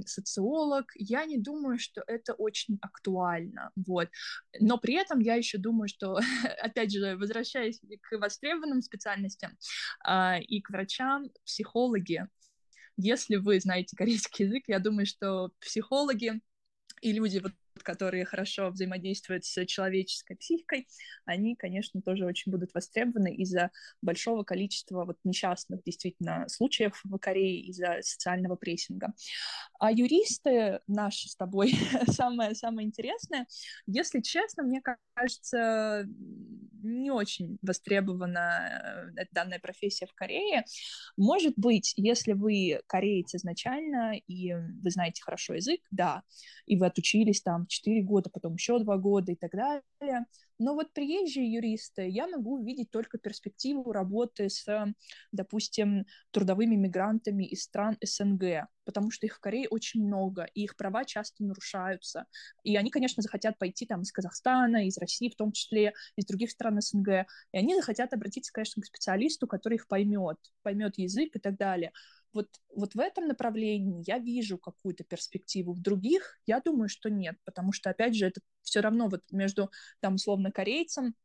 социолог. Я не думаю, что это очень актуально, вот. Но при этом я еще думаю, что, опять же, возвращаясь к востребованным специальностям э, и к врачам, психологи, если вы знаете корейский язык, я думаю, что психологи и люди вот которые хорошо взаимодействуют с человеческой психикой, они, конечно, тоже очень будут востребованы из-за большого количества вот несчастных действительно случаев в Корее из-за социального прессинга. А юристы наши с тобой самое-самое интересное, если честно, мне кажется, не очень востребована э, данная профессия в Корее. Может быть, если вы кореец изначально, и вы знаете хорошо язык, да, и вы отучились там 4 года, потом еще 2 года и так далее, но вот приезжие юристы, я могу увидеть только перспективу работы с, допустим, трудовыми мигрантами из стран СНГ, потому что их в Корее очень много, и их права часто нарушаются. И они, конечно, захотят пойти там из Казахстана, из России в том числе, из других стран СНГ, и они захотят обратиться, конечно, к специалисту, который их поймет, поймет язык и так далее вот, вот в этом направлении я вижу какую-то перспективу. В других я думаю, что нет, потому что, опять же, это все равно вот между, там, условно, корейцем,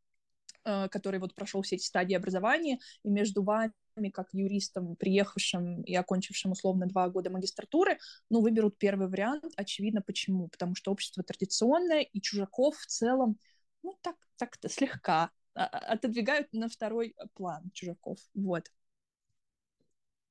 э, который вот прошел все эти стадии образования, и между вами как юристом, приехавшим и окончившим условно два года магистратуры, ну, выберут первый вариант. Очевидно, почему. Потому что общество традиционное, и чужаков в целом, ну, так, так-то слегка а, а, отодвигают на второй план чужаков. Вот.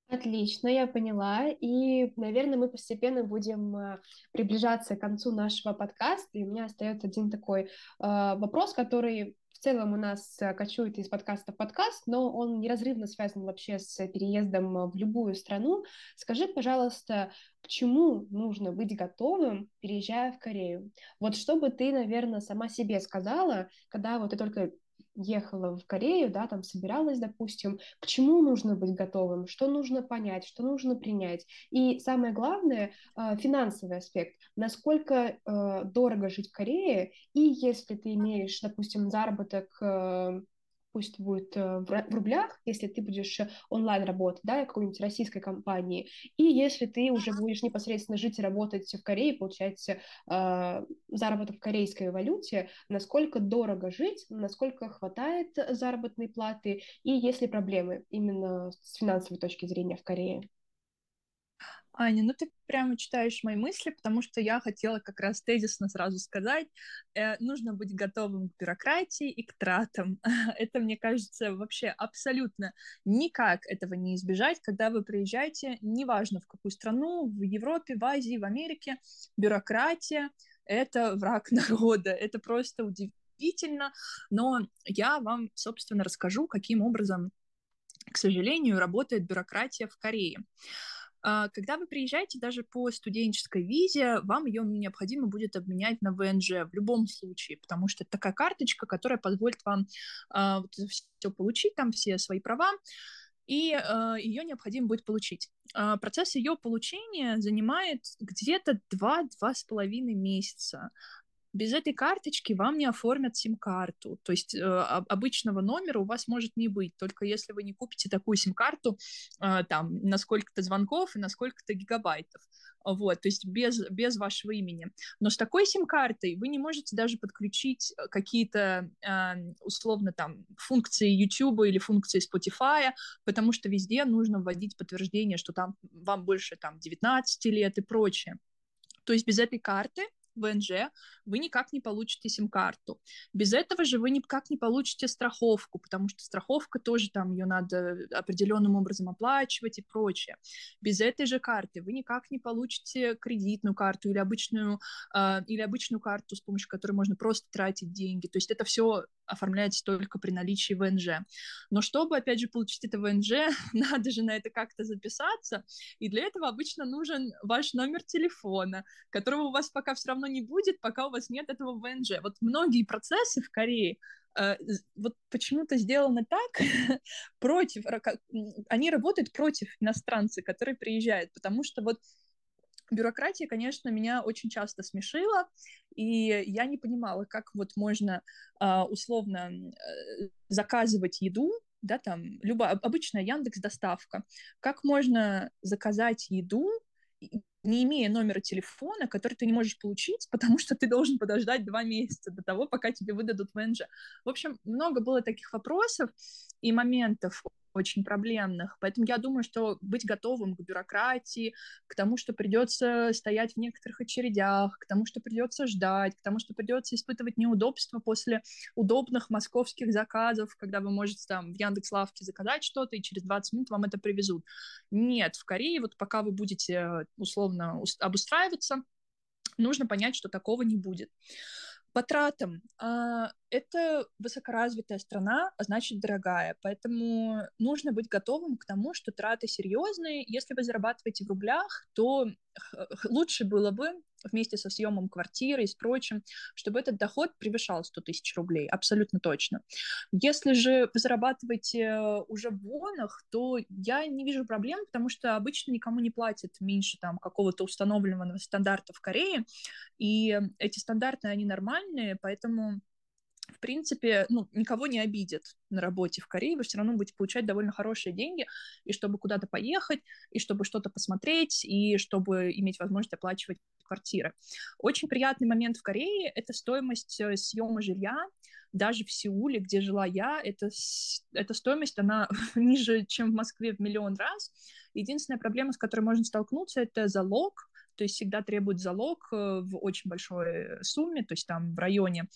Отлично, я поняла. И, наверное, мы постепенно будем э, приближаться к концу нашего подкаста. И у меня остается один такой э, вопрос, который в целом у нас э, кочует из подкаста в подкаст, но он неразрывно связан вообще с переездом в любую страну. Скажи, пожалуйста, к чему нужно быть готовым, переезжая в Корею? Вот что бы ты, наверное, сама себе сказала, когда вот ты только ехала в Корею, да, там собиралась, допустим, к чему нужно быть готовым, что нужно понять, что нужно принять. И самое главное, а, финансовый аспект. Насколько а, дорого жить в Корее, и если ты имеешь, допустим, заработок пусть будет э, в рублях, если ты будешь онлайн работать, да, какой-нибудь российской компании, и если ты уже будешь непосредственно жить и работать в Корее, получать э, заработок в корейской валюте, насколько дорого жить, насколько хватает заработной платы, и есть ли проблемы именно с финансовой точки зрения в Корее? Аня, ну ты прямо читаешь мои мысли, потому что я хотела как раз тезисно сразу сказать, э, нужно быть готовым к бюрократии и к тратам. Это, мне кажется, вообще абсолютно никак этого не избежать, когда вы приезжаете, неважно в какую страну, в Европе, в Азии, в Америке, бюрократия — это враг народа, это просто удивительно, но я вам, собственно, расскажу, каким образом, к сожалению, работает бюрократия в Корее. А, когда вы приезжаете даже по студенческой визе, вам ее необходимо будет обменять на ВНЖ в любом случае, потому что это такая карточка, которая позволит вам а, вот все получить, там все свои права, и э, а, ее необходимо будет получить. Процесс ее получения занимает где-то 2-2,5 месяца без этой карточки вам не оформят сим-карту. То есть э, обычного номера у вас может не быть, только если вы не купите такую сим-карту э, там на сколько-то звонков и на сколько-то гигабайтов. Вот, то есть без, без вашего имени. Но с такой сим-картой вы не можете даже подключить э, какие-то э, условно там функции YouTube или функции Spotify, потому что везде нужно вводить подтверждение, что там вам больше там 19 лет и прочее. То есть без этой карты ВНЖ, вы никак не получите сим-карту. Без этого же вы никак не получите страховку, потому что страховка тоже там ее надо определенным образом оплачивать и прочее. Без этой же карты вы никак не получите кредитную карту или обычную, э, или обычную карту, с помощью которой можно просто тратить деньги. То есть это все оформляется только при наличии ВНЖ. Но чтобы, опять же, получить это ВНЖ, надо же на это как-то записаться, и для этого обычно нужен ваш номер телефона, которого у вас пока все равно не будет, пока у вас нет этого ВНЖ. Вот многие процессы в Корее э, вот почему-то сделано так против, они работают против иностранцев, которые приезжают, потому что вот бюрократия, конечно, меня очень часто смешила, и я не понимала, как вот можно а, условно э, заказывать еду, да, там, любая, обычная Яндекс доставка, как можно заказать еду, не имея номера телефона, который ты не можешь получить, потому что ты должен подождать два месяца до того, пока тебе выдадут ВНЖ. В общем, много было таких вопросов и моментов очень проблемных. Поэтому я думаю, что быть готовым к бюрократии, к тому, что придется стоять в некоторых очередях, к тому, что придется ждать, к тому, что придется испытывать неудобства после удобных московских заказов, когда вы можете там в Яндекс.Лавке заказать что-то, и через 20 минут вам это привезут. Нет, в Корее вот пока вы будете условно обустраиваться, нужно понять, что такого не будет. По тратам. А, это высокоразвитая страна, а значит дорогая, поэтому нужно быть готовым к тому, что траты серьезные. Если вы зарабатываете в рублях, то лучше было бы вместе со съемом квартиры и с прочим, чтобы этот доход превышал 100 тысяч рублей, абсолютно точно. Если же вы зарабатываете уже в вонах, то я не вижу проблем, потому что обычно никому не платят меньше там какого-то установленного стандарта в Корее, и эти стандарты, они нормальные, поэтому в принципе, ну, никого не обидит на работе в Корее, вы все равно будете получать довольно хорошие деньги, и чтобы куда-то поехать, и чтобы что-то посмотреть, и чтобы иметь возможность оплачивать квартиры. Очень приятный момент в Корее — это стоимость э, съема жилья, даже в Сеуле, где жила я, это, эта стоимость, она ниже, чем в Москве в миллион раз. Единственная проблема, с которой можно столкнуться, это залог, то есть всегда требует залог э, в очень большой сумме, то есть там в районе,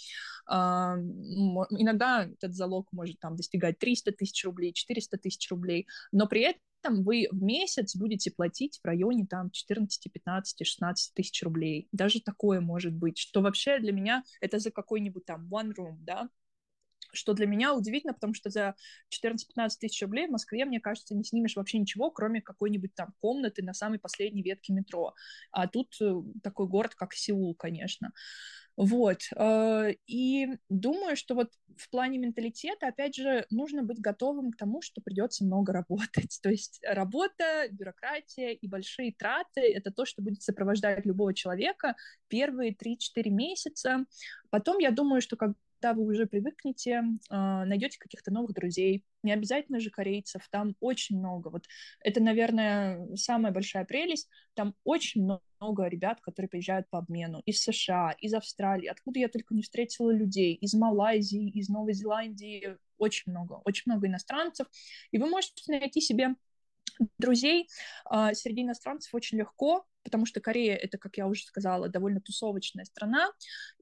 э, иногда этот залог может там достигать 300 тысяч рублей, 400 тысяч рублей, но при этом вы в месяц будете платить в районе там 14, 15, 16 тысяч рублей. Даже такое может быть, что вообще для меня это за какой-нибудь там one room, да, что для меня удивительно, потому что за 14-15 тысяч рублей в Москве, мне кажется, не снимешь вообще ничего, кроме какой-нибудь там комнаты на самой последней ветке метро. А тут э, такой город, как Сеул, конечно. Вот. Э, и думаю, что вот в плане менталитета, опять же, нужно быть готовым к тому, что придется много работать. То есть работа, бюрократия и большие траты — это то, что будет сопровождать любого человека первые 3-4 месяца. Потом, я думаю, что как когда вы уже привыкнете, а, найдете каких-то новых друзей, не обязательно же корейцев, там очень много. Вот это, наверное, самая большая прелесть. Там очень много ребят, которые приезжают по обмену из США, из Австралии, откуда я только не встретила людей, из Малайзии, из Новой Зеландии, очень много, очень много иностранцев. И вы можете найти себе друзей э, среди иностранцев очень легко, потому что Корея это, как я уже сказала, довольно тусовочная страна,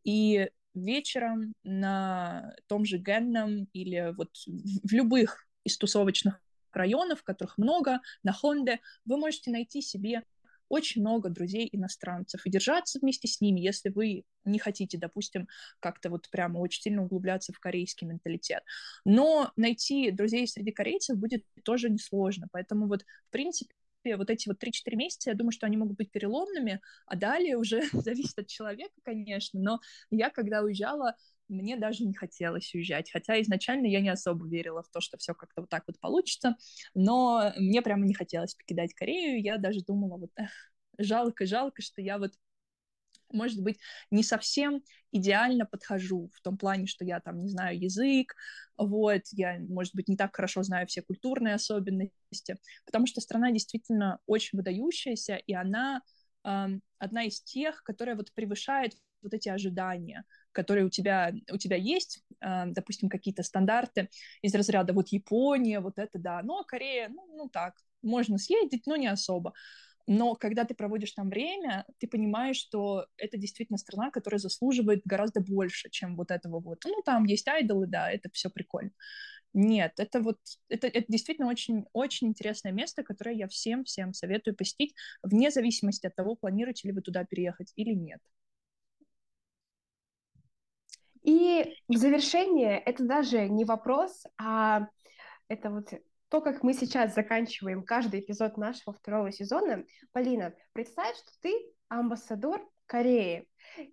и вечером на том же Генном или вот в любых из тусовочных районов, которых много, на Хонде, вы можете найти себе очень много друзей иностранцев и держаться вместе с ними, если вы не хотите, допустим, как-то вот прямо очень сильно углубляться в корейский менталитет. Но найти друзей среди корейцев будет тоже несложно, поэтому вот, в принципе, вот эти вот 3-4 месяца, я думаю, что они могут быть переломными, а далее уже зависит от человека, конечно, но я, когда уезжала, мне даже не хотелось уезжать, хотя изначально я не особо верила в то, что все как-то вот так вот получится, но мне прямо не хотелось покидать Корею, я даже думала вот, эх, жалко, жалко, что я вот может быть, не совсем идеально подхожу в том плане, что я там не знаю язык, вот, я, может быть, не так хорошо знаю все культурные особенности, потому что страна действительно очень выдающаяся, и она э, одна из тех, которая вот превышает вот эти ожидания, которые у тебя, у тебя есть, э, допустим, какие-то стандарты из разряда вот Япония, вот это да, но Корея, ну, ну так, можно съездить, но не особо. Но когда ты проводишь там время, ты понимаешь, что это действительно страна, которая заслуживает гораздо больше, чем вот этого вот. Ну, там есть айдолы, да, это все прикольно. Нет, это вот, это, это действительно очень, очень интересное место, которое я всем-всем советую посетить, вне зависимости от того, планируете ли вы туда переехать или нет. И в завершение это даже не вопрос, а это вот то, как мы сейчас заканчиваем каждый эпизод нашего второго сезона. Полина, представь, что ты амбассадор Кореи.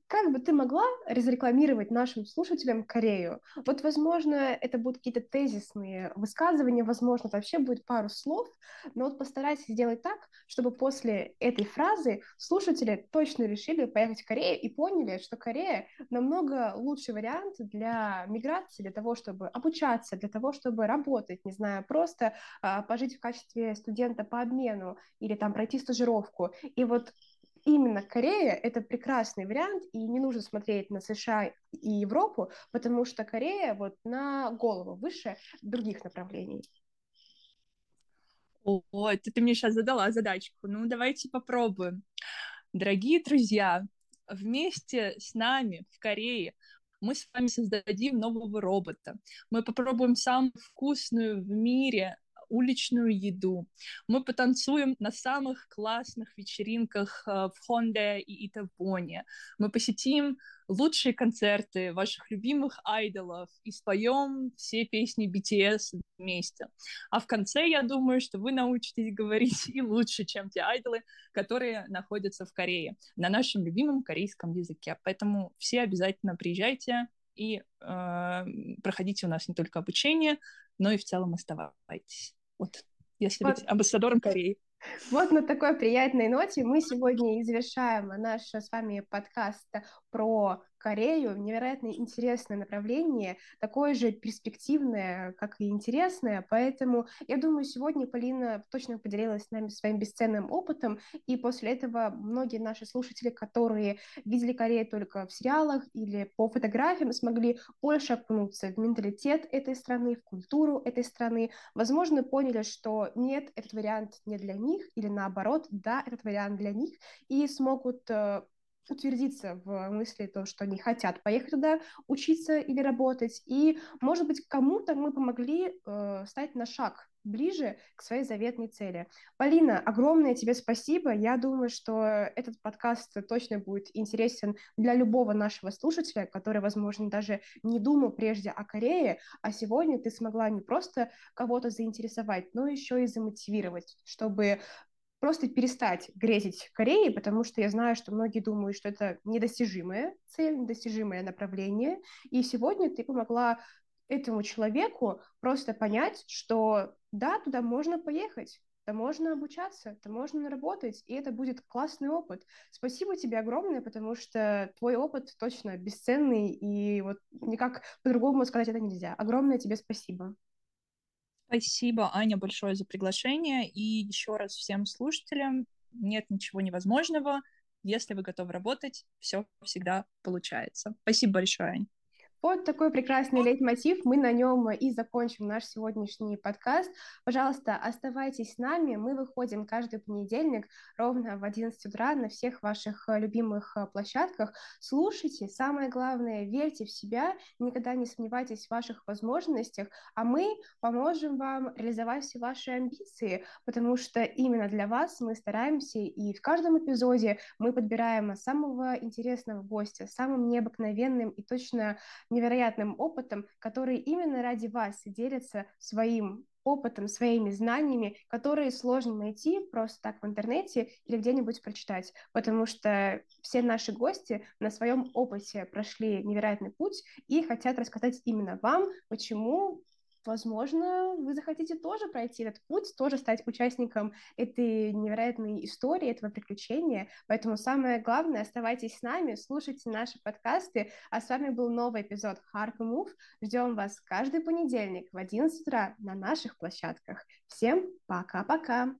Как бы ты могла разрекламировать нашим слушателям Корею? Вот, возможно, это будут какие-то тезисные высказывания, возможно, вообще будет пару слов, но вот постарайся сделать так, чтобы после этой фразы слушатели точно решили поехать в Корею и поняли, что Корея намного лучший вариант для миграции, для того, чтобы обучаться, для того, чтобы работать, не знаю, просто а, пожить в качестве студента по обмену или там пройти стажировку. И вот именно Корея — это прекрасный вариант, и не нужно смотреть на США и Европу, потому что Корея вот на голову выше других направлений. О, это ты мне сейчас задала задачку. Ну, давайте попробуем. Дорогие друзья, вместе с нами в Корее мы с вами создадим нового робота. Мы попробуем самую вкусную в мире уличную еду. Мы потанцуем на самых классных вечеринках э, в Хонде и Итабоне. Мы посетим лучшие концерты ваших любимых айдолов и споем все песни BTS вместе. А в конце, я думаю, что вы научитесь говорить и лучше, чем те айдолы, которые находятся в Корее, на нашем любимом корейском языке. Поэтому все обязательно приезжайте и э, проходите у нас не только обучение, но и в целом оставайтесь. Вот, если вот. быть амбассадором Кореи. Вот на такой приятной ноте мы сегодня и завершаем наш с вами подкаст про Корею, невероятно интересное направление, такое же перспективное, как и интересное, поэтому я думаю, сегодня Полина точно поделилась с нами своим бесценным опытом, и после этого многие наши слушатели, которые видели Корею только в сериалах или по фотографиям, смогли больше окунуться в менталитет этой страны, в культуру этой страны, возможно, поняли, что нет, этот вариант не для них, или наоборот, да, этот вариант для них, и смогут э, утвердиться в мысли то, что они хотят поехать туда учиться или работать. И, может быть, кому-то мы помогли э, стать на шаг ближе к своей заветной цели. Полина, огромное тебе спасибо. Я думаю, что этот подкаст точно будет интересен для любого нашего слушателя, который, возможно, даже не думал прежде о Корее, а сегодня ты смогла не просто кого-то заинтересовать, но еще и замотивировать, чтобы просто перестать грезить Кореей, потому что я знаю, что многие думают, что это недостижимая цель, недостижимое направление. И сегодня ты помогла этому человеку просто понять, что да, туда можно поехать. то можно обучаться, то можно работать, и это будет классный опыт. Спасибо тебе огромное, потому что твой опыт точно бесценный, и вот никак по-другому сказать это нельзя. Огромное тебе спасибо. Спасибо, Аня, большое за приглашение. И еще раз всем слушателям, нет ничего невозможного. Если вы готовы работать, все всегда получается. Спасибо большое, Ань. Вот такой прекрасный лейтмотив. Мы на нем и закончим наш сегодняшний подкаст. Пожалуйста, оставайтесь с нами. Мы выходим каждый понедельник ровно в 11 утра на всех ваших э, любимых э, площадках. Слушайте. Самое главное, верьте в себя, никогда не сомневайтесь в ваших возможностях, а мы поможем вам реализовать все ваши амбиции, потому что именно для вас мы стараемся, и в каждом эпизоде мы подбираем самого интересного гостя, самым необыкновенным и точно невероятным опытом, который именно ради вас делится своим опытом, своими знаниями, которые сложно найти просто так в интернете или где-нибудь прочитать, потому что все наши гости на своем опыте прошли невероятный путь и хотят рассказать именно вам, почему возможно, вы захотите тоже пройти этот путь, тоже стать участником этой невероятной истории, этого приключения. Поэтому самое главное, оставайтесь с нами, слушайте наши подкасты. А с вами был новый эпизод Harp Move. Ждем вас каждый понедельник в 11 утра на наших площадках. Всем пока-пока!